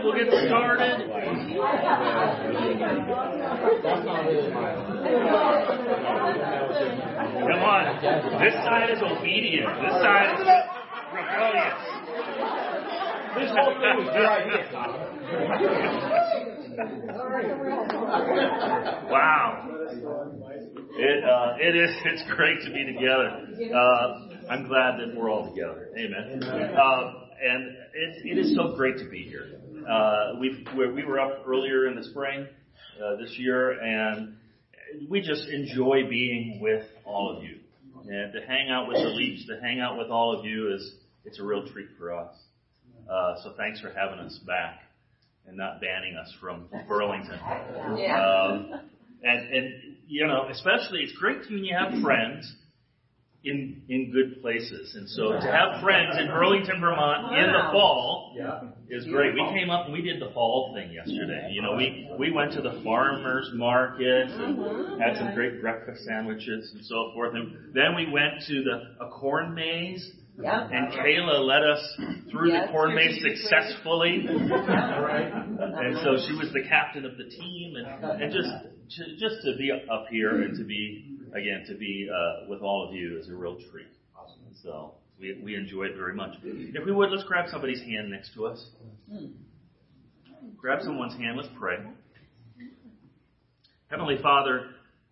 right, we'll get started. Come on. This side is obedient. This side is rebellious. This whole thing was your idea, wow. It, uh, it is, it's great to be together. Uh, I'm glad that we're all together. Amen. Uh, and it, it is so great to be here. Uh, we we were up earlier in the spring uh, this year, and we just enjoy being with all of you. And to hang out with the Leafs, to hang out with all of you is it's a real treat for us. Uh, so thanks for having us back and not banning us from Burlington. Yeah. Um, and and you know, especially it's great when you have friends in in good places. And so to have friends in Burlington, Vermont in the fall is great. We came up and we did the fall thing yesterday. You know, we we went to the farmers market and had some great breakfast sandwiches and so forth. And then we went to the a corn maze. Yep. And Kayla led us through Yes, the corn maze strategically. successfully. And so she was the captain of the team, and, and just to, just to be up here and to be again to be uh, with all of you is a real treat. So we we enjoy it very much. If we would, let's grab somebody's hand next to us. Grab someone's hand. Let's pray. Heavenly Father,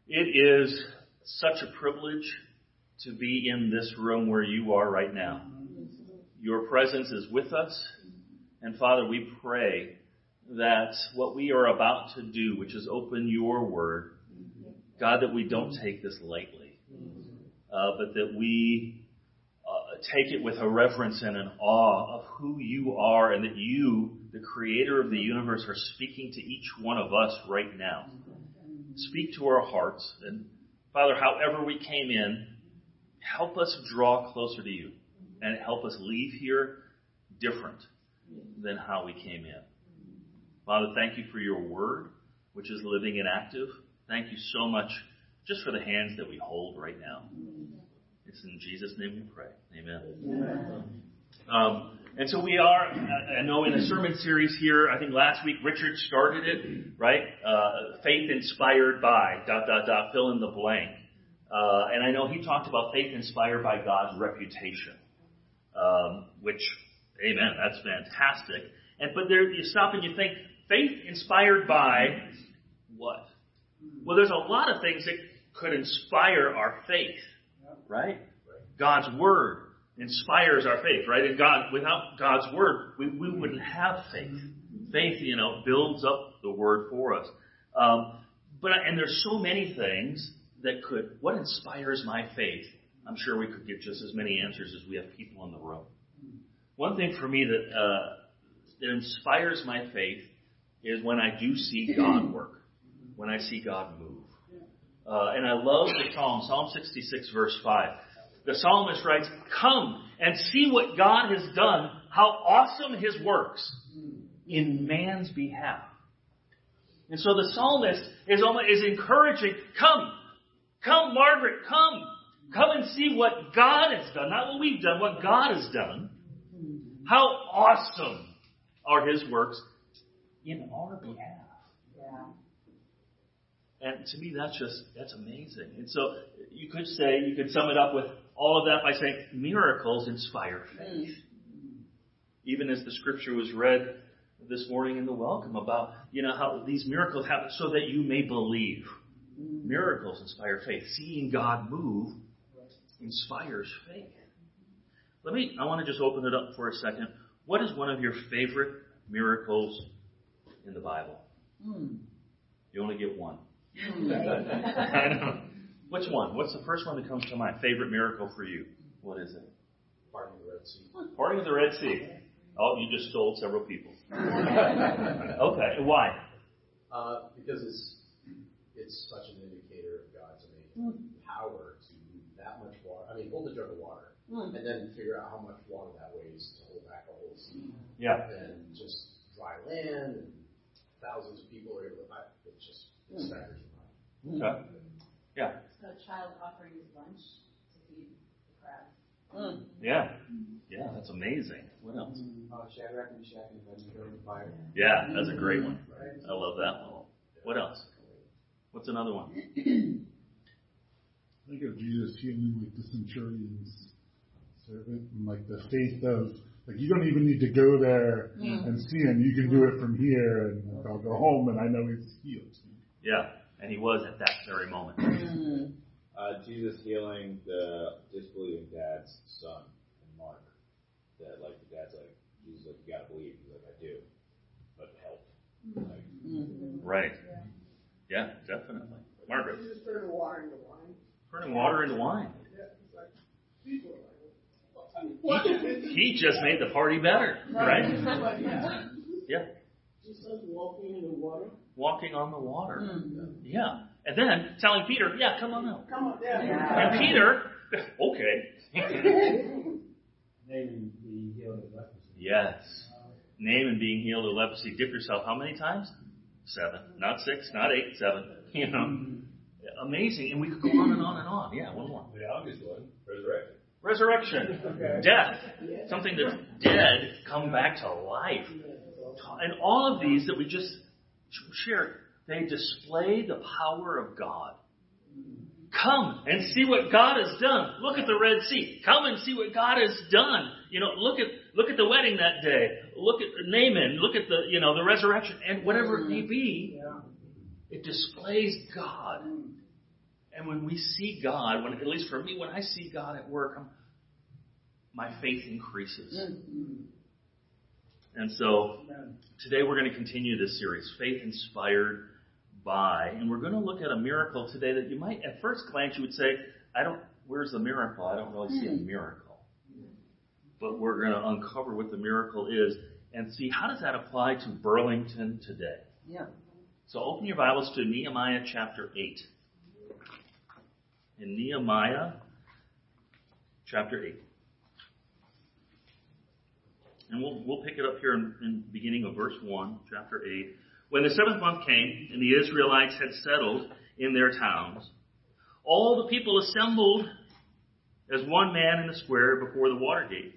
it is such a privilege to be in this room where you are right now. Your presence is with us. And Father, we pray that what we are about to do, which is open your word, God, that we don't take this lightly, uh, but that we take it with a reverence and an awe of who you are and that you, the creator of the universe, are speaking to each one of us right now. Speak to our hearts. And Father, however we came in, help us draw closer to you and help us leave here different than how we came in. Father, thank you for your word, which is living and active. Thank you so much just for the hands that we hold right now. It's in Jesus' name we pray. Amen. Um, and so we are, I I know in a sermon series here, I think last week Richard started it, right? Uh, faith inspired by, dot, dot, dot, fill in the blank. Uh, and I know he talked about faith inspired by God's reputation, um, which, amen, that's fantastic. And but there, you stop and you think, faith inspired by what? Well, there's a lot of things that could inspire our faith, right? God's word inspires our faith, right? And God, without God's word, we, we wouldn't have faith. Faith, you know, builds up the word for us. Um, but and there's so many things that could. What inspires my faith? I'm sure we could get just as many answers as we have people in the room. One thing for me that uh, that inspires my faith is when I do see God work, when I see God move. Uh, and I love the Psalm, Psalm 66, verse 5. The psalmist writes, Come and see what God has done, how awesome his works in man's behalf. And so the psalmist is, is encouraging, Come, come, Margaret, come. Come and see what God has done, not what we've done, what God has done. How awesome are his works in our behalf. Yeah. And to me, that's just, that's amazing. And so you could say, you could sum it up with all of that by saying miracles inspire faith. Mm-hmm. Even as the scripture was read this morning in the welcome about, you know, how these miracles happen so that you may believe. Mm-hmm. Miracles inspire faith. Seeing God move inspires faith. Let me, I want to just open it up for a second. What is one of your favorite miracles in the Bible? Hmm. You only get one. I know. Which one? What's the first one that comes to mind? Favorite miracle for you? What is it? Parting of the Red Sea. Parting of the Red Sea. Oh, you just stole several people. Okay, why? Uh, because it's it's such an indicator of God's amazing hmm. power to move that much water. I mean, hold a jug of water hmm. and then figure out how much water that weighs to hold back a whole sea, Yeah. and just dry land and thousands of people are able to. I- It just hmm. it staggers your mind. Okay. Yeah. So a child offering his lunch to feed the crowd. Yeah. Yeah, that's amazing. What else? Uh, Shadrach, Meshach, and Abednego in the fire. Yeah, that's a great one. I love that one. What else? What's another one? I think of Jesus healing like the centurion's servant and like the faith of like you don't even need to go there and see him. You can do it from here and like, I'll go home and I know he's healed. Yeah, and he was at that very moment. Uh, Jesus healing the disbelieving dad's son in Mark. That like the dad's like, Jesus like, you gotta believe. He's like, I do, but help. Like, Right. Yeah, definitely. Margaret, Jesus turned water into wine. turning water into wine. Yeah, it's like, people are like, what? He just made the party better, right? Yeah, Yeah, just like walking in the water. Walking on the water. Hmm. Yeah, and then telling Peter, "Yeah, come on out." Come on, yeah. And Peter, okay. Naaman being healed of leprosy. yes. Naaman being healed of leprosy. Dip yourself how many times? Seven. Not six, not eight, seven. You know, hmm. amazing. And we could go on and on and on. Yeah, one more. the obvious one, resurrection. Resurrection, death, something that's dead come back to life. And all of these that we just shared, they display the power of God. Come and see what God has done. Look at the Red Sea. Come and see what God has done. You know, look at look at the wedding that day. Look at Naaman. Look at the you know the resurrection and whatever it may be. It displays God. And when we see God, when at least for me, when I see God at work, I'm, my faith increases. Mm-hmm. And so today we're going to continue this series, Faith Inspired by, and we're going to look at a miracle today that you might, at first glance, you would say, I don't, where's the miracle? I don't really see a hmm. miracle. But we're going to uncover what the miracle is and see how does that apply to Burlington today. Yeah. So open your Bibles to Nehemiah chapter 8. In Nehemiah chapter 8. And we'll, we'll pick it up here in, in beginning of verse 1, chapter 8. When the seventh month came, and the Israelites had settled in their towns, all the people assembled as one man in the square before the water gate.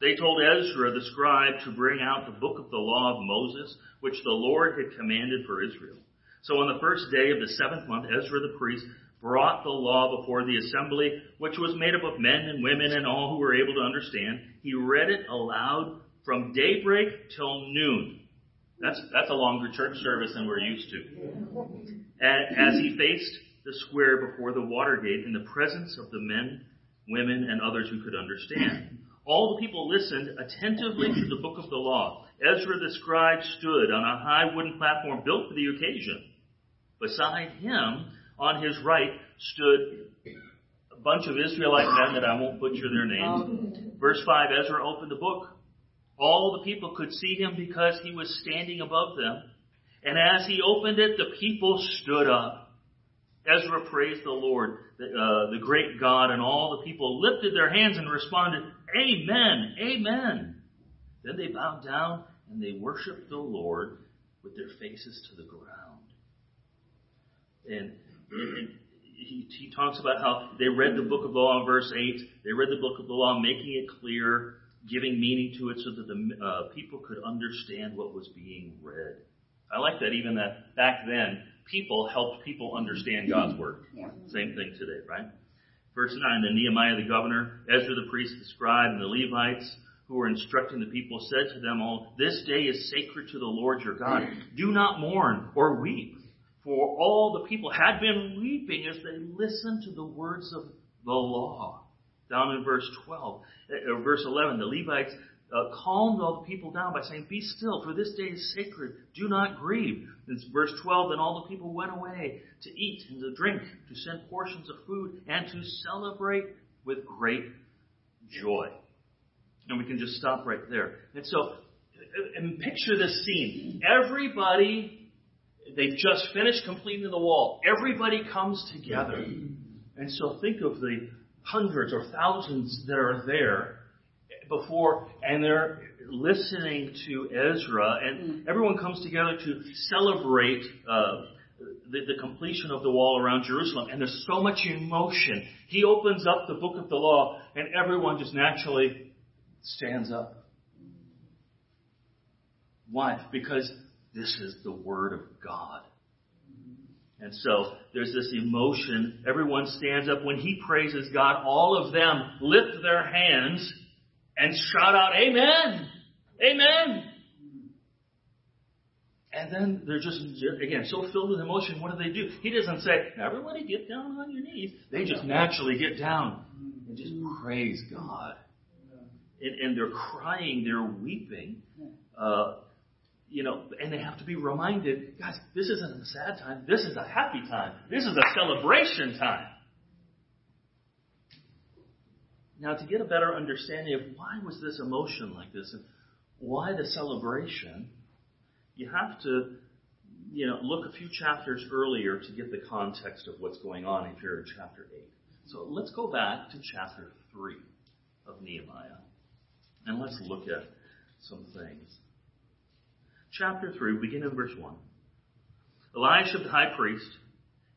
They told Ezra the scribe to bring out the book of the law of Moses, which the Lord had commanded for Israel. So on the first day of the seventh month, Ezra the priest brought the law before the assembly, which was made up of men and women and all who were able to understand. He read it aloud from daybreak till noon. That's, that's a longer church service than we're used to. As he faced the square before the water gate in the presence of the men, women, and others who could understand. All the people listened attentively to the book of the law. Ezra the scribe stood on a high wooden platform built for the occasion. Beside him, on his right, stood a bunch of Israelite men that I won't butcher their names. Verse 5, Ezra opened the book. All the people could see him because he was standing above them. And as he opened it, the people stood up. Ezra praised the Lord, the, uh, the great God, and all the people lifted their hands and responded, Amen, Amen. Then they bowed down and they worshiped the Lord with their faces to the ground. And, and he, he talks about how they read the book of the law in verse 8. They read the book of the law, making it clear, giving meaning to it so that the uh, people could understand what was being read. I like that even that back then, people helped people understand God's word. Yeah. Same thing today, right? Verse 9, then Nehemiah the governor, Ezra the priest, the scribe, and the Levites who were instructing the people said to them all, This day is sacred to the Lord your God. Do not mourn or weep. For all the people had been weeping as they listened to the words of the law. Down in verse 12, uh, verse 11, the Levites uh, calmed all the people down by saying, Be still, for this day is sacred. Do not grieve. It's verse 12, then all the people went away to eat and to drink, to send portions of food, and to celebrate with great joy. And we can just stop right there. And so, and picture this scene. Everybody, they've just finished completing the wall. Everybody comes together. And so think of the hundreds or thousands that are there before, and they're listening to Ezra, and everyone comes together to celebrate uh, the, the completion of the wall around Jerusalem. And there's so much emotion. He opens up the book of the law, and everyone just naturally stands up. Why? Because this is the Word of God. And so there's this emotion. Everyone stands up. When he praises God, all of them lift their hands and shout out, Amen! Amen! And then they're just, again, so filled with emotion. What do they do? He doesn't say, everybody get down on your knees. They just naturally get down and just praise God. And, and they're crying, they're weeping. Uh, you know, and they have to be reminded, guys, this isn't a sad time. This is a happy time. This is a celebration time. Now, to get a better understanding of why was this emotion like this and why the celebration, you have to, you know, look a few chapters earlier to get the context of what's going on if you're in chapter 8. So let's go back to chapter 3 of Nehemiah and let's look at some things. Chapter 3, begin in verse 1. Elisha the high priest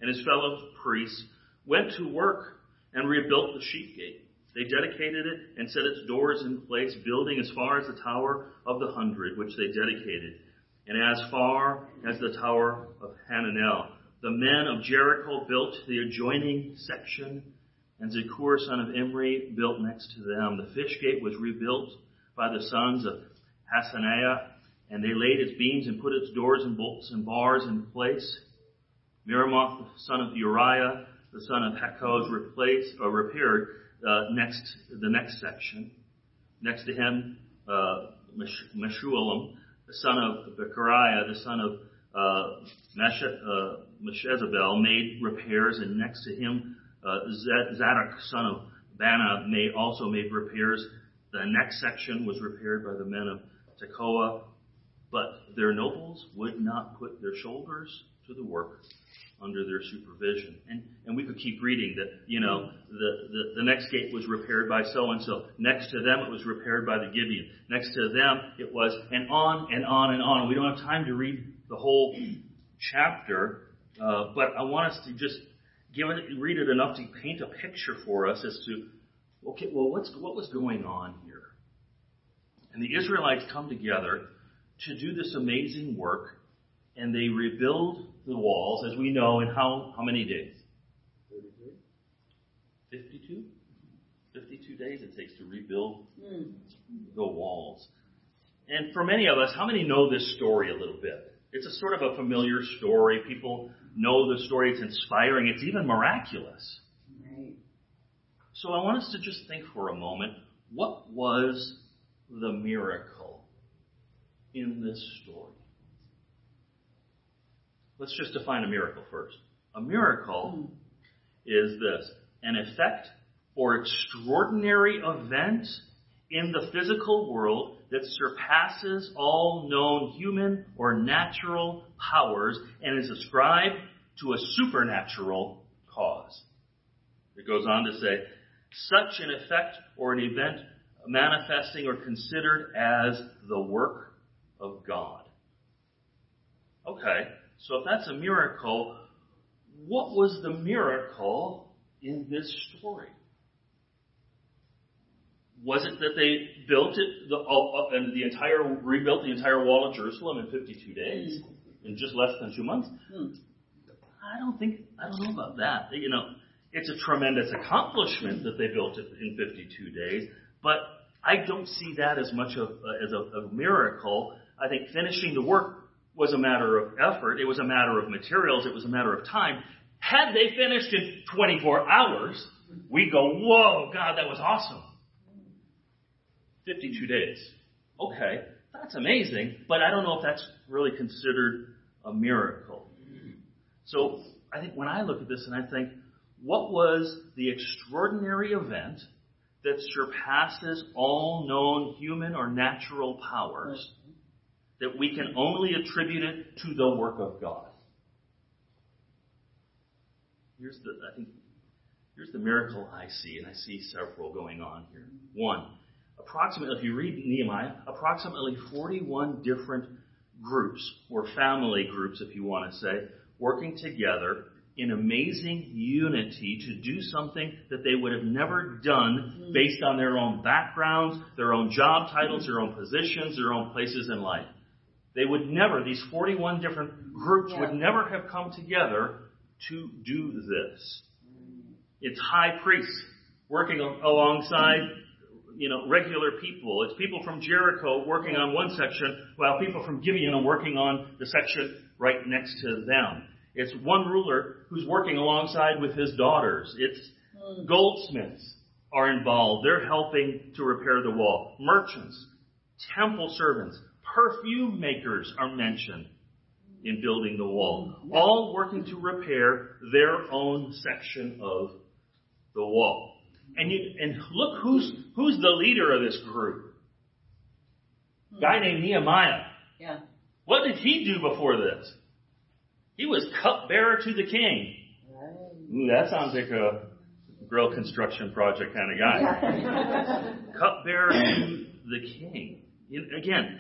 and his fellow priests went to work and rebuilt the sheep gate. They dedicated it and set its doors in place, building as far as the Tower of the Hundred, which they dedicated, and as far as the Tower of Hananel. The men of Jericho built the adjoining section, and Zakur, son of Imri, built next to them. The fish gate was rebuilt by the sons of Hassenaah, and they laid its beams and put its doors and bolts and bars in place. Meremoth, the son of Uriah, the son of Hakkoz, replaced or repaired uh, next the next section. Next to him, uh, Meshullam, the son of Bechariah, the son of uh, Meshezabel, made repairs, and next to him, uh, Zadok, son of Baana, also made repairs. The next section was repaired by the men of Tekoa, but their nobles would not put their shoulders to the work under their supervision. And, and we could keep reading that, you know, the, the, the next gate was repaired by so and so. Next to them it was repaired by the Gibeon. Next to them it was, and on and on and on. We don't have time to read the whole chapter, uh, but I want us to just give it, read it enough to paint a picture for us as to, okay, well, what's, what was going on here? And the Israelites come together to do this amazing work, and they rebuild the walls, as we know, in how, how many days? 52? 52 days it takes to rebuild mm. the walls. And for many of us, how many know this story a little bit? It's a sort of a familiar story. People know the story. It's inspiring. It's even miraculous. Right. So I want us to just think for a moment, what was the miracle in this story? Let's just define a miracle first. A miracle is this an effect or extraordinary event in the physical world that surpasses all known human or natural powers and is ascribed to a supernatural cause. It goes on to say, such an effect or an event manifesting or considered as the work of God. Okay, so if that's a miracle, what was the miracle in this story? Was it that they built it the, uh, and the entire rebuilt the entire wall of Jerusalem in 52 days in just less than two months? Hmm. I don't think I don't know about that. You know, it's a tremendous accomplishment that they built it in 52 days, but I don't see that as much of uh, as a, a miracle. I think finishing the work was a matter of effort. It was a matter of materials. It was a matter of time. Had they finished in 24 hours, we'd go, whoa, God, that was awesome. 52 days. Okay, that's amazing, but I don't know if that's really considered a miracle. So I think when I look at this and I think, what was the extraordinary event that surpasses all known human or natural powers that we can only attribute it to the work of God. Here's the, I think, here's the miracle I see, and I see several going on here. One, approximately, if you read Nehemiah, approximately 41 different groups, or family groups, if you want to say, working together in amazing unity to do something that they would have never done based on their own backgrounds, their own job titles, their own positions, their own places in life. They would never, these 41 different groups Yeah. would never have come together to do this. It's high priests working alongside, you know, regular people. It's people from Jericho working on one section, while people from Gibeon are working on the section right next to them. It's one ruler who's working alongside with his daughters. It's hmm. goldsmiths are involved. They're helping to repair the wall. Merchants, temple servants, perfume makers are mentioned in building the wall. All working to repair their own section of the wall. And you, and look who's, who's the leader of this group. A Guy named Nehemiah. Yeah. What did he do before this? He was cupbearer to the king. Right. Ooh, that sounds like a grill construction project kind of guy. Cupbearer to the king. Again,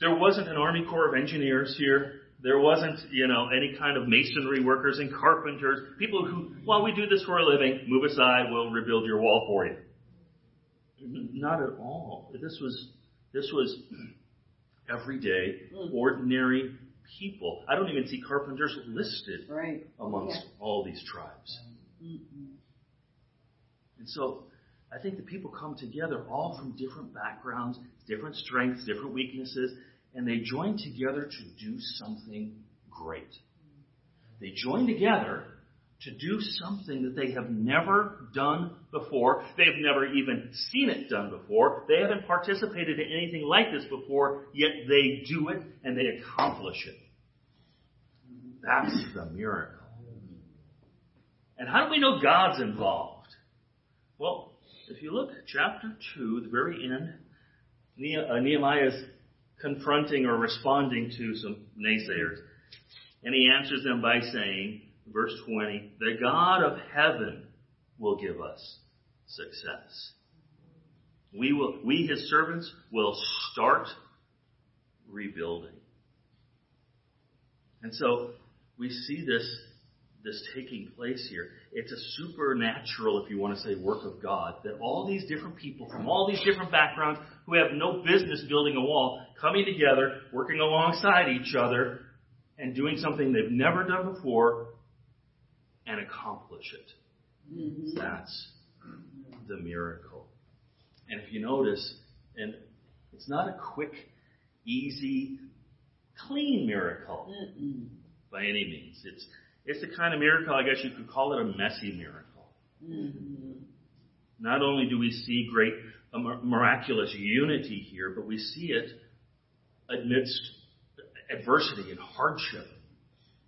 there wasn't an Army Corps of Engineers here. There wasn't, you know, any kind of masonry workers and carpenters. People who, while we do this for a living, move aside, we'll rebuild your wall for you. Not at all. This was, this was everyday, ordinary people. I don't even see carpenters listed Right. amongst Yeah. all these tribes. Mm-mm. And so I think the people come together all from different backgrounds, different strengths, different weaknesses, and they join together to do something great. They join together to do something that they have never done before. They've never even seen it done before. They haven't participated in anything like this before, yet they do it and they accomplish it. That's the miracle. And how do we know God's involved? Well, if you look at chapter 2, the very end, uh, Nehemiah is confronting or responding to some naysayers. And he answers them by saying, verse 20, the God of heaven will give us success. We will, we his servants will start rebuilding. And so we see this, this taking place here. It's a supernatural, if you want to say, work of God. That all these different people from all these different backgrounds who have no business building a wall, coming together, working alongside each other, and doing something they've never done before, and accomplish it. Mhm. That's the miracle. And if you notice, and it's not a quick, easy, clean miracle Mm-mm. by any means. It's it's the kind of miracle, I guess you could call it a messy miracle. Mhm. Not only do we see great a miraculous unity here, but we see it amidst adversity and hardship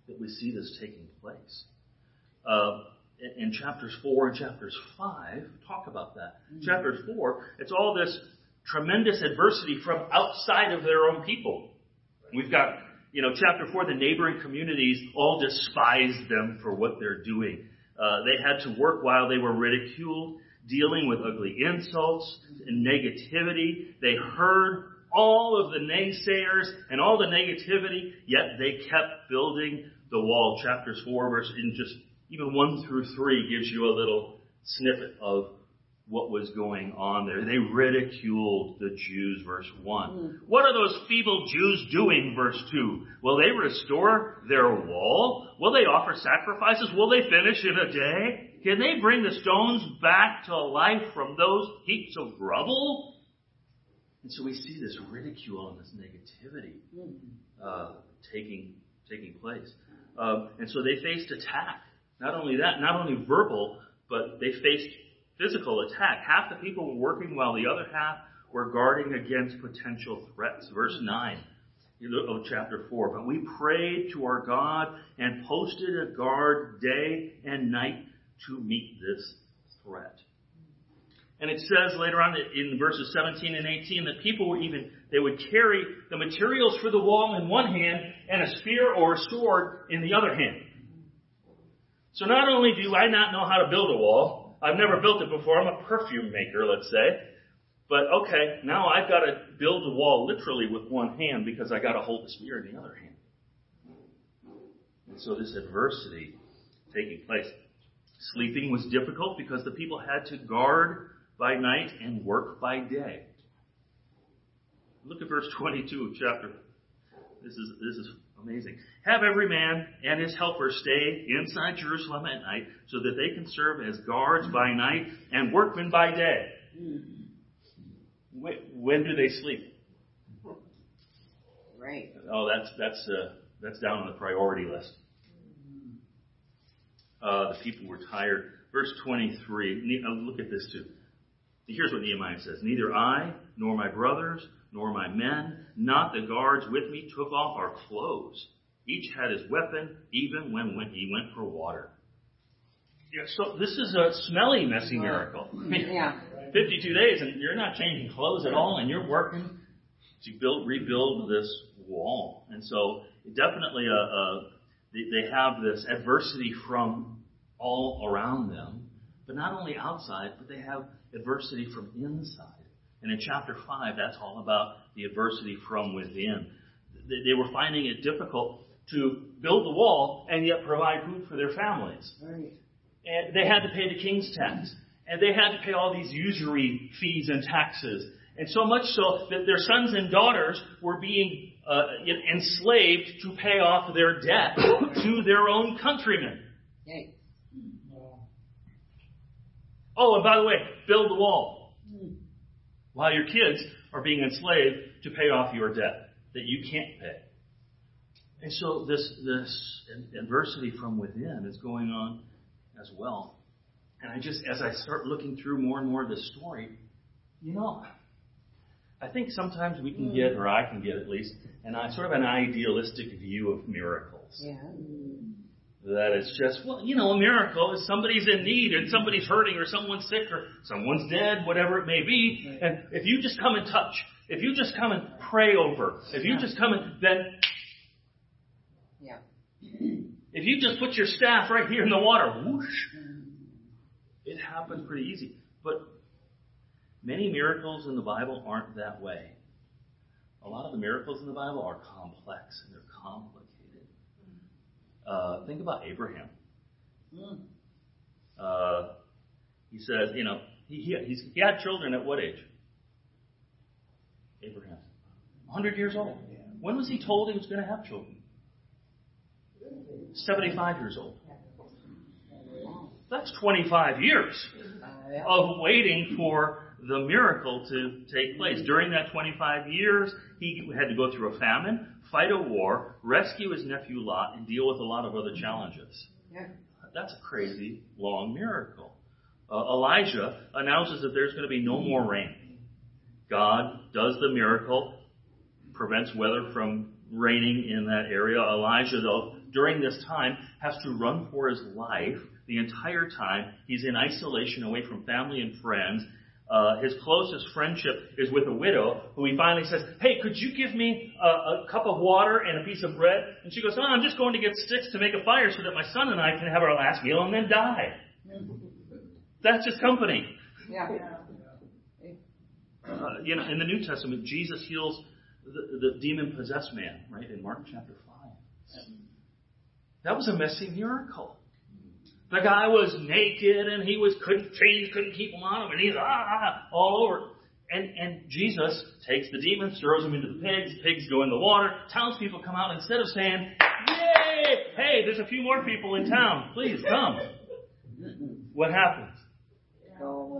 that we see this taking place. Uh, in, in chapters four and chapters five, talk about that. Chapter four, it's all this tremendous adversity from outside of their own people. We've got, you know, chapter four, the neighboring communities all despised them for what they're doing. Uh, they had to work while they were ridiculed, dealing with ugly insults and negativity. They heard all of the naysayers and all the negativity, yet they kept building the wall. Chapters four, verse in just even one through three gives you a little snippet of what was going on there. They ridiculed the Jews, verse 1. What are those feeble Jews doing, verse 2? Will they restore their wall? Will they offer sacrifices? Will they finish in a day? Can they bring the stones back to life from those heaps of rubble? And so we see this ridicule and this negativity uh, taking taking place. Um, and so they faced attack. Not only that, not only verbal, but they faced physical attack. Half the people were working while the other half were guarding against potential threats. Verse 9 of chapter 4. But we prayed to our God and posted a guard day and night to meet this threat. And it says later on in verses 17 and 18 that people were even, they would carry the materials for the wall in one hand and a spear or a sword in the other hand. So not only do I not know how to build a wall, I've never built it before, I'm a perfume maker, let's say, but okay, now I've got to build a wall literally with one hand because I got to hold the spear in the other hand. And so this adversity taking place. Sleeping was difficult because the people had to guard by night and work by day. Look at verse 22 of chapter. This is this is amazing. Have every man and his helper stay inside Jerusalem at night, so that they can serve as guards by night and workmen by day. When, do they sleep? Right. Oh, that's that's uh, that's down on the priority list. Uh, the people were tired. Verse 23. Uh, Look at this too. Here's what Nehemiah says: Neither I nor my brothers nor my men, not the guards with me, took off our clothes. Each had his weapon, even when, when he went for water. Yeah, so this is a smelly, messy uh, miracle. Yeah. 52 days and you're not changing clothes at all and you're working to build, rebuild this wall. And so definitely a, a they, they have this adversity from all around them, but not only outside, but they have adversity from inside. And in chapter 5, that's all about the adversity from within. They, were finding it difficult to build the wall and yet provide food for their families Right. and they had to pay the king's tax. And they had to pay all these usury fees and taxes. And so much so that their sons and daughters were being uh, enslaved to pay off their debt to their own countrymen. Yikes. Oh, and by the way, build the wall. While your kids are being enslaved to pay off your debt that you can't pay. And so this, this adversity from within is going on as well. And I just, as I start looking through more and more of this story, you know, I think sometimes we can get, or I can get at least, and I sort of an idealistic view of miracles. Yeah. That it's just, well, you know, a miracle is somebody's in need and somebody's hurting or someone's sick or someone's dead, whatever it may be. And if you just come and touch, if you just come and pray over, if you just come and, then Yeah. if you just put your staff right here in the water, whoosh, it happens pretty easy. But many miracles in the Bible aren't that way. A lot of the miracles in the Bible are complex and they're complicated. Uh, think about Abraham. Uh, he says, you know, he, he, he's, he had children at what age? Abraham. 100 years old. When was he told he was going to have children? 75 years old. That's 25 years of waiting for the miracle to take place. During that 25 years, he had to go through a famine, fight a war, rescue his nephew Lot, and deal with a lot of other challenges. Yeah. That's a crazy long miracle. Uh, Elijah announces that there's going to be no more rain. God does the miracle, prevents weather from raining in that area. Elijah, though, during this time, has to run for his life the entire time. He's in isolation away from family and friends. Uh, his closest friendship is with a widow who he finally says, Hey, could you give me a, a cup of water and a piece of bread? And she goes, Oh, I'm just going to get sticks to make a fire so that my son and I can have our last meal and then die. That's his company. Yeah. Uh, you know, in the New Testament, Jesus heals the, the demon possessed man, right, in Mark chapter 5. That was a messy miracle. The guy was naked and he was couldn't change, couldn't keep him on him and he's ah all over. And and Jesus takes the demons, throws them into the pigs, pigs go in the water, townspeople come out instead of saying, Yay! Hey, there's a few more people in town. Please come. What happens?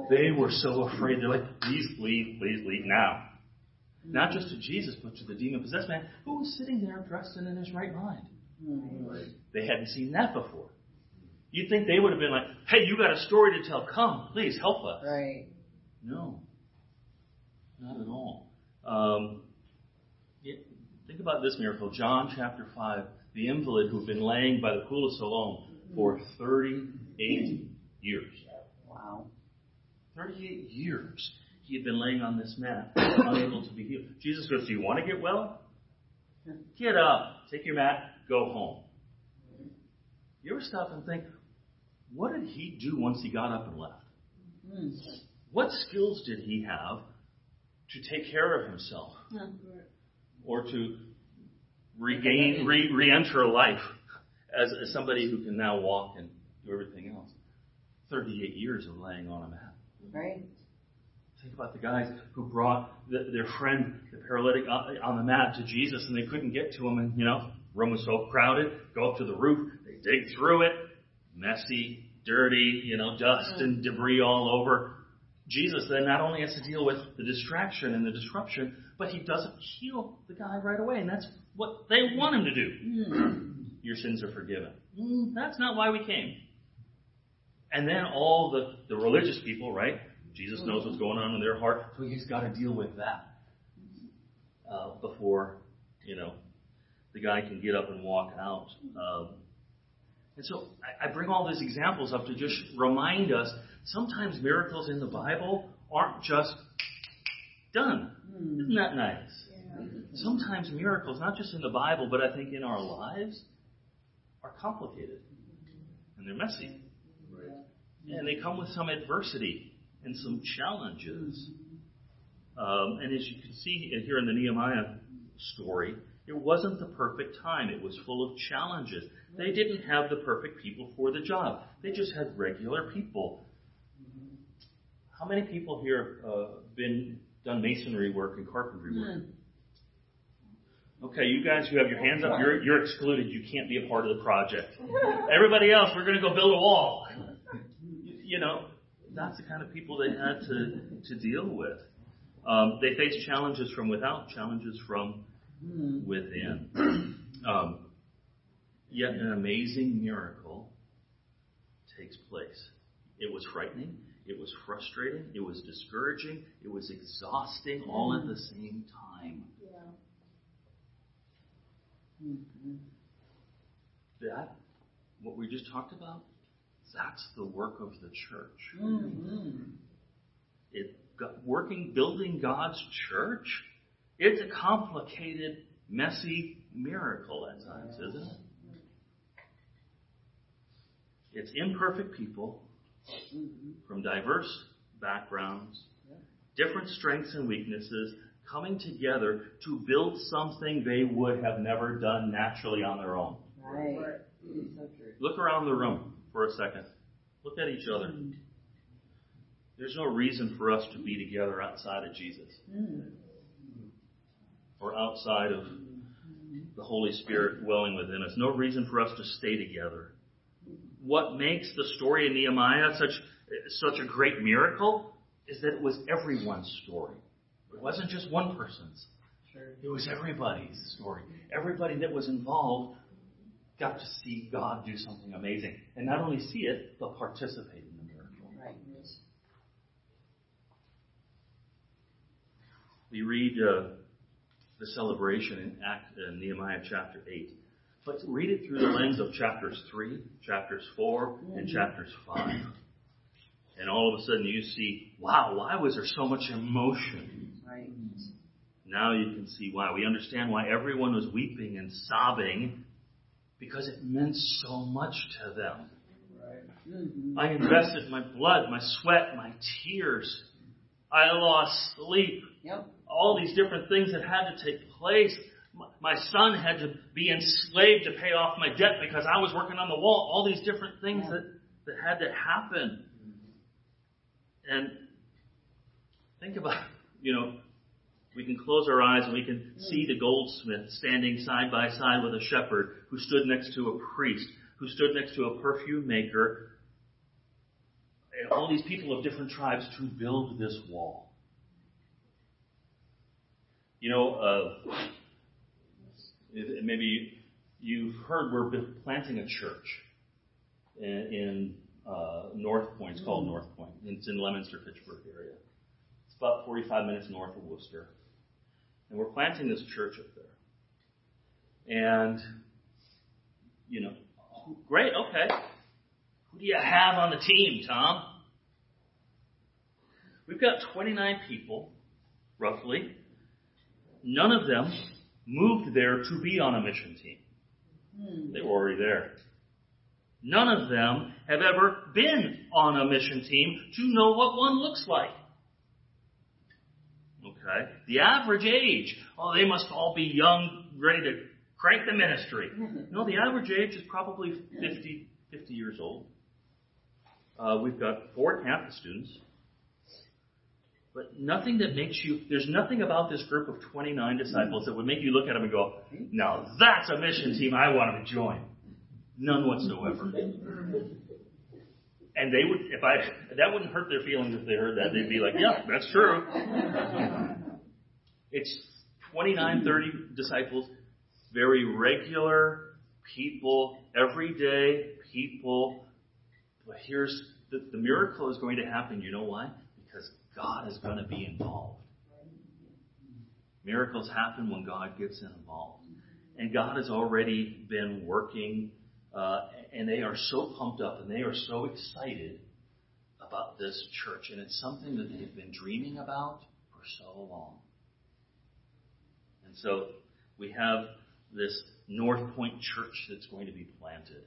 They were so afraid. They're like, please leave, please leave now. Not just to Jesus, but to the demon possessed man who was sitting there dressed and in his right mind. They hadn't seen that before. You'd think they would have been like, hey, you got a story to tell. Come, please help us. Right. No, not at all. Um, it- think about this miracle. John chapter 5, the invalid who'd been laying by the pool of Siloam for 38 years. Wow. 38 years he had been laying on this mat, unable to be healed. Jesus goes, Do you want to get well? Get up, take your mat, go home. You ever stop and think, what did he do once he got up and left? Hmm. What skills did he have to take care of himself or to regain, re, re-enter life as, as somebody who can now walk and, do everything else. 38 years of laying on a mat. Right. Think about the guys who brought the, their friend, the paralytic, on on the mat to Jesus, and they couldn't get to him, and you know, room was so crowded. Go up to the roof, they dig through it, messy, dirty, you know, dust and debris all over. Jesus then not only has to deal with the distraction and the disruption, but he doesn't heal the guy right away, and that's what they want him to do. Your sins are forgiven. Mm, That's not why we came. And then all the, the religious people, right? Jesus knows what's going on in their heart, so he's got to deal with that uh, before, you know, the guy can get up and walk out. Um, and so I, bring all these examples up to just remind us sometimes miracles in the Bible aren't just done. Hmm. Isn't that nice? Sometimes miracles, not just in the Bible, but I think in our lives, are complicated hmm. and they're messy. And they come with some adversity and some challenges. Hmm. Um, and as you can see here in the Nehemiah story, it wasn't the perfect time. It was full of challenges. They didn't have the perfect people for the job. They just had regular people. How many people here have uh, been done masonry work and carpentry work? Okay, you guys who have your hands up, you're, you're excluded. You can't be a part of the project. Everybody else, we're going to go build a wall. You, know, that's the kind of people they had to, to deal with. Um, they faced challenges from without, challenges from Hmm. within. Um, yet an amazing miracle takes place. It was frightening. It was frustrating. It was discouraging. It was exhausting all at the same time. That, what we just talked about, that's the work of the church. Hmm, hmm. It, working, building God's church, it's a complicated, messy miracle at times, isn't it? It's imperfect people from diverse backgrounds, different strengths and weaknesses, coming together to build something they would have never done naturally on their own. Right. So true. Look around the room for a second. Look at each other. There's no reason for us to be together outside of Jesus mm. Or outside of the Holy Spirit dwelling within us. No reason for us to stay together. What makes the story of Nehemiah such such a great miracle is that it was everyone's story. It wasn't just one person's. It was everybody's story. Everybody that was involved got to see God do something amazing. And not only see it, but participate in the miracle. Right. We read uh, the celebration in Act, uh, Nehemiah chapter 8. But read it through the lens of chapters 3, chapters 4, and chapters 5. And all of a sudden you see, wow, why was there so much emotion? Right. Now you can see why. We understand why everyone was weeping and sobbing because it meant so much to them. I invested my blood, my sweat, my tears. I lost sleep. Yep. All these different things that had to take place. My- son had to be enslaved to pay off my debt because I was working on the wall. All these different things that, that had to happen. And think about, you know, we can close our eyes and we can see the goldsmith standing side by side with a shepherd who stood next to a priest, who stood next to a perfume maker, and all these people of different tribes to build this wall. You know, uh, maybe you've heard we're planting a church in, in uh, North Point. It's called North Point. It's in Leominster, Fitchburg area. It's about 45 minutes north of Worcester. And we're planting this church up there. And, you know, great, okay. Who do you have on the team, Tom? We've got 29 people, roughly. None of them moved there to be on a mission team. They were already there. None of them have ever been on a mission team to know what one looks like. Okay? The average age, oh, they must all be young, ready to crank the ministry. No, the average age is probably 50, 50 years old, Uh, we've got four campus students. But nothing that makes you, there's nothing about this group of 29 disciples that would make you look at them and go, now that's a mission team I want to join. None whatsoever. And they would, if I, that wouldn't hurt their feelings if they heard that. They'd be like, yeah, that's true. It's 29, 30 disciples, very regular people, everyday people. But here's the, the miracle is going to happen. You know why? God is going to be involved. Miracles happen when God gets involved. And God has already been working, uh, and they are so pumped up and they are so excited about this church. And it's something that they've been dreaming about for so long. And so we have this North Point church that's going to be planted.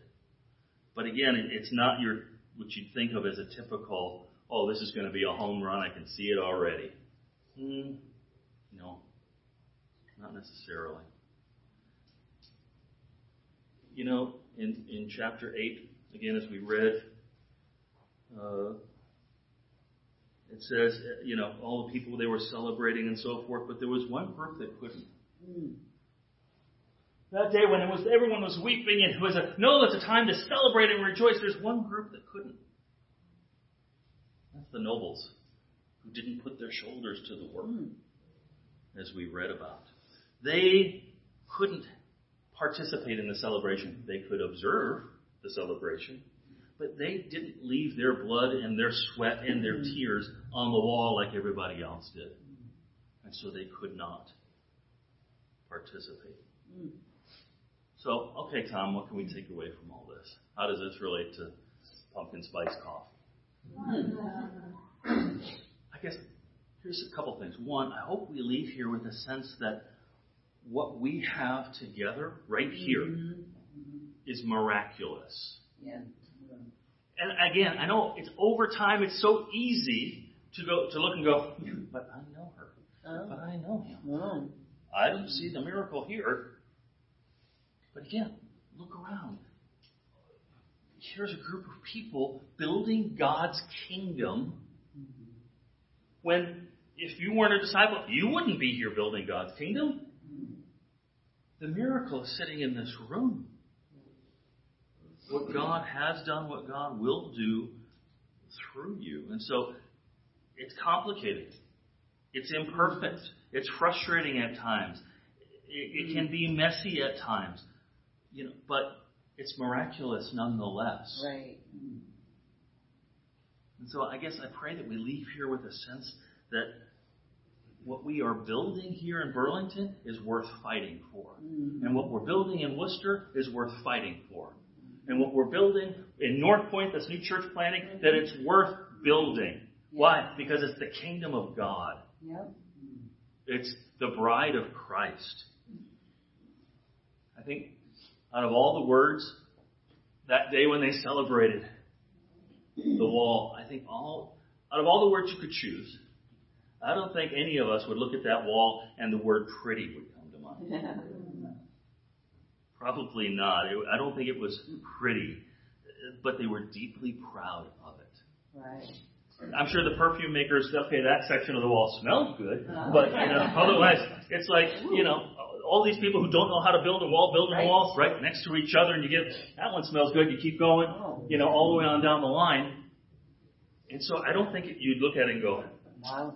But again, it's not your what you'd think of as a typical, oh, this is going to be a home run. I can see it already. Hmm, no, not necessarily. You know, in, in chapter 8, again, as we read, uh, it says, you know, all the people they were celebrating and so forth, but there was one group that couldn't. That day when it was everyone was weeping and it was a no, it's a time to celebrate and rejoice. There's one group that couldn't. That's the nobles who didn't put their shoulders to the work, hmm. as we read about. They couldn't participate in the celebration. They could observe the celebration, but they didn't leave their blood and their sweat and their hmm. tears on the wall like everybody else did. And so they could not participate. Hmm. So, okay, Tom, what can we take away from all this? How does this relate to pumpkin spice coffee? I guess here's a couple things. One, I hope we leave here with a sense that what we have together right here mm-hmm. is miraculous. Yeah. And again, I know it's over time. It's so easy to go to look and go, hmm, but I know her. Oh. But I know him. Oh. I don't see the miracle here. But again, look around. Here's a group of people building God's kingdom when if you weren't a disciple, you wouldn't be here building God's kingdom. The miracle is sitting in this room. What God has done, what God will do through you. And so it's complicated. It's imperfect. It's frustrating at times. It, it can be messy at times. You know, but it's miraculous nonetheless. Right. Hmm. And so I guess I pray that we leave here with a sense that what we are building here in Burlington is worth fighting for. Hmm. And what we're building in Worcester is worth fighting for. And what we're building in North Point, this new church planting, hmm. that it's worth building. Why? Because it's the kingdom of God. Yep. It's the bride of Christ. I think out of all the words that day when they celebrated the wall, I think all out of all the words you could choose, I don't think any of us would look at that wall and the word pretty would come to mind. Probably not. It- I don't think it was pretty, but they were deeply proud of it. right. I'm sure the perfume makers, okay, that section of the wall smells good, uh-huh. but you know, otherwise, it's like you know, all these people who don't know how to build a wall, building Right. walls right next to each other, and you get that one smells good. You keep going, Oh. you know, all the way on down the line. And so I don't think you'd look at it and go, Wow.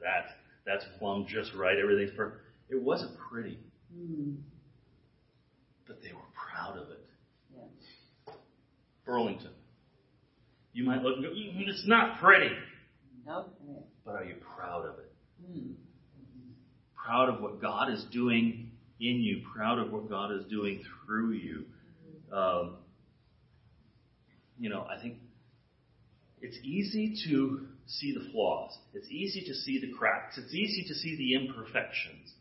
that that's plumb just right. Everything's perfect. It wasn't pretty, Hmm. but they were proud of it. Yeah. Burlington. You might look and go, "Mm, it's not pretty, Okay. but are you proud of it? Proud of what God is doing in you, proud of what God is doing through you. Um, you know, I think it's easy to see the flaws. It's easy to see the cracks. It's easy to see the imperfections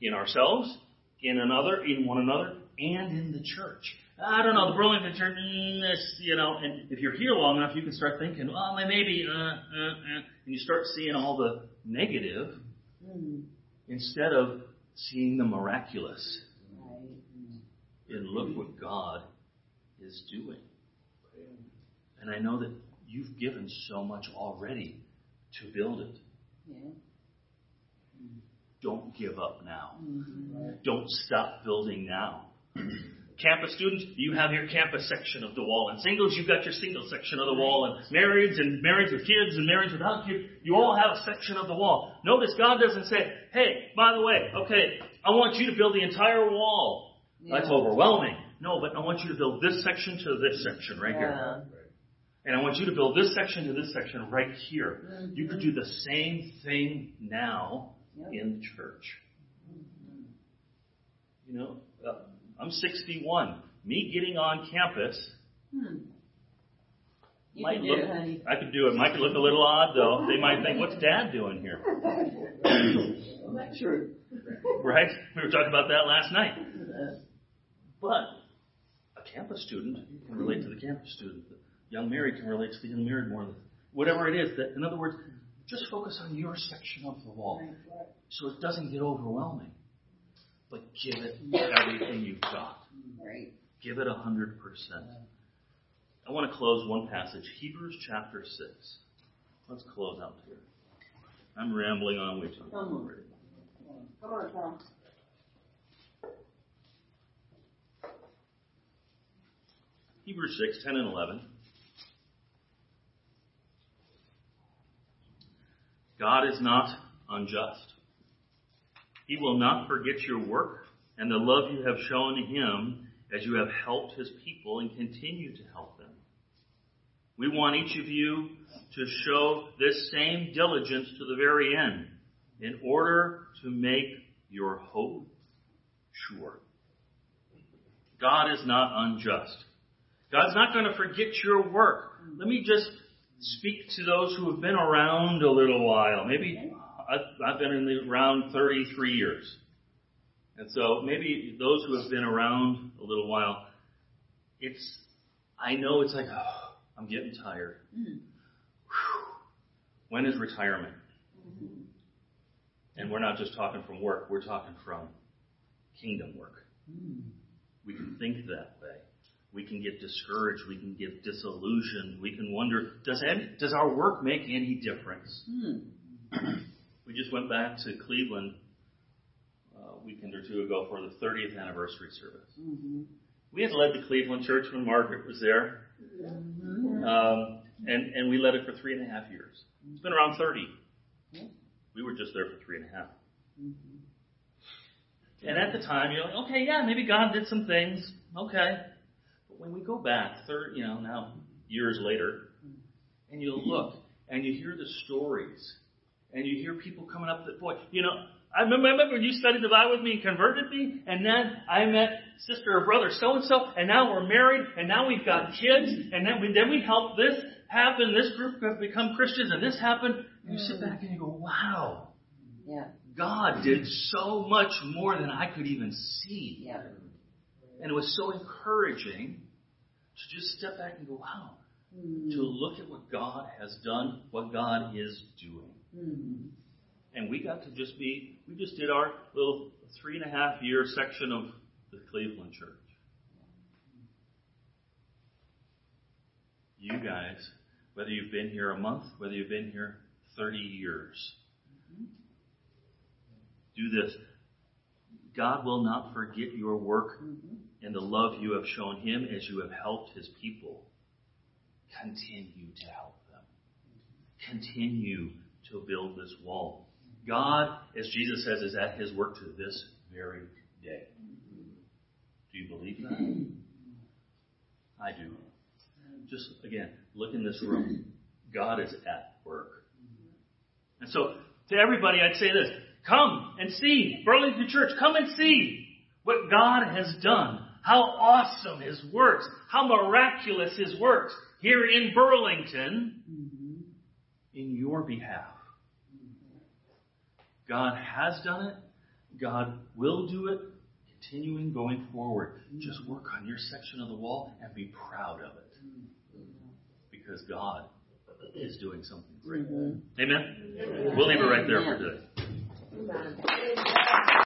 in ourselves, in another, in one another, and in the church. I don't know, the Burlington Church, mm, this, you know, and if you're here long enough, you can start thinking, well, maybe, uh, uh, uh, and you start seeing all the negative. Instead of seeing the miraculous. And look what God is doing. And I know that you've given so much already to build it. Yeah. Don't give up now. Mm-hmm. Don't stop building now. Campus students, you have your campus section of the wall. And singles, you've got your single section of the wall. And marrieds and marrieds with kids and marrieds without kids, you all have a section of the wall. Notice God doesn't say, hey, by the way, okay, I want you to build the entire wall. That's overwhelming. No, but I want you to build this section to this section right here. And I want you to build this section to this section right here. You could do the same thing now Yep. in the church. You know, uh, I'm 61. Me getting on campus Hmm. You might look. it, honey. I could do it. Might look a little odd though. They might think, "What's Dad doing here?" True. Right? We were talking about that last night. But a campus student can relate to the campus student. The young married can relate to the young married more than whatever it is. That, in other words, just focus on your section of the wall, so it doesn't get overwhelming. But give it everything you've got. Right. Give it a hundred percent. I want to close one passage, Hebrews chapter six. Let's close out here. I'm rambling on way too Come long. Come on, Tom. Hebrews 6, 10 and 11. God is not unjust. He will not forget your work and the love you have shown him as you have helped his people and continue to help them. We want each of you to show this same diligence to the very end in order to make your hope sure. God is not unjust. God's not going to forget your work. Let me just speak to those who have been around a little while. Maybe I've, I've been in the around 33 years. And so maybe those who have been around a little while, it's, I know it's like, oh, I'm getting tired. Whew. When is retirement? Mm-hmm. And we're not just talking from work, we're talking from kingdom work. Mm. We can think that way. We can get discouraged. We can get disillusioned. We can wonder, does any, does our work make any difference? Hmm. We just went back to Cleveland uh, a weekend or two ago for the 30th anniversary service. Mm-hmm. We had led the Cleveland church when Margaret was there, Mm-hmm. um, and and we led it for three and a half years. It's been around 30. We were just there for three and a half. Mm-hmm. And at the time, you're like, okay, yeah, maybe God did some things. Okay. But when we go back, third, you know, now years later, and you look and you hear the stories, and you hear people coming up that, boy, you know, I remember, I remember when you studied the Bible with me and converted me, and then I met sister or brother so and so, and now we're married, and now we've got kids, and then we, then we helped this happen, this group have become Christians, and this happened. And you sit back and you go, wow, Yeah. God did so much more than I could even see. Yeah. And it was so encouraging to just step back and go, wow, Mm-hmm. to look at what God has done, what God is doing. Mm-hmm. And we got to just be, we just did our little three and a half year section of the Cleveland church. You guys, whether you've been here a month, whether you've been here 30 years, do this. God will not forget your work and the love you have shown Him as you have helped His people. Continue to help them. Continue to build this wall. God, as Jesus says, is at His work to this very day. Do you believe that? I do. Just again, look in this room. God is at work. And so, to everybody, I'd say this come and see Burlington Church. Come and see what God has done. How awesome His works. How miraculous His works here in Burlington in your behalf. God has done it. God will do it. Continuing going forward. Just mm. work on your section of the wall and be proud of it. Because God is doing something great. Amen? We'll leave it right there for today. Amen.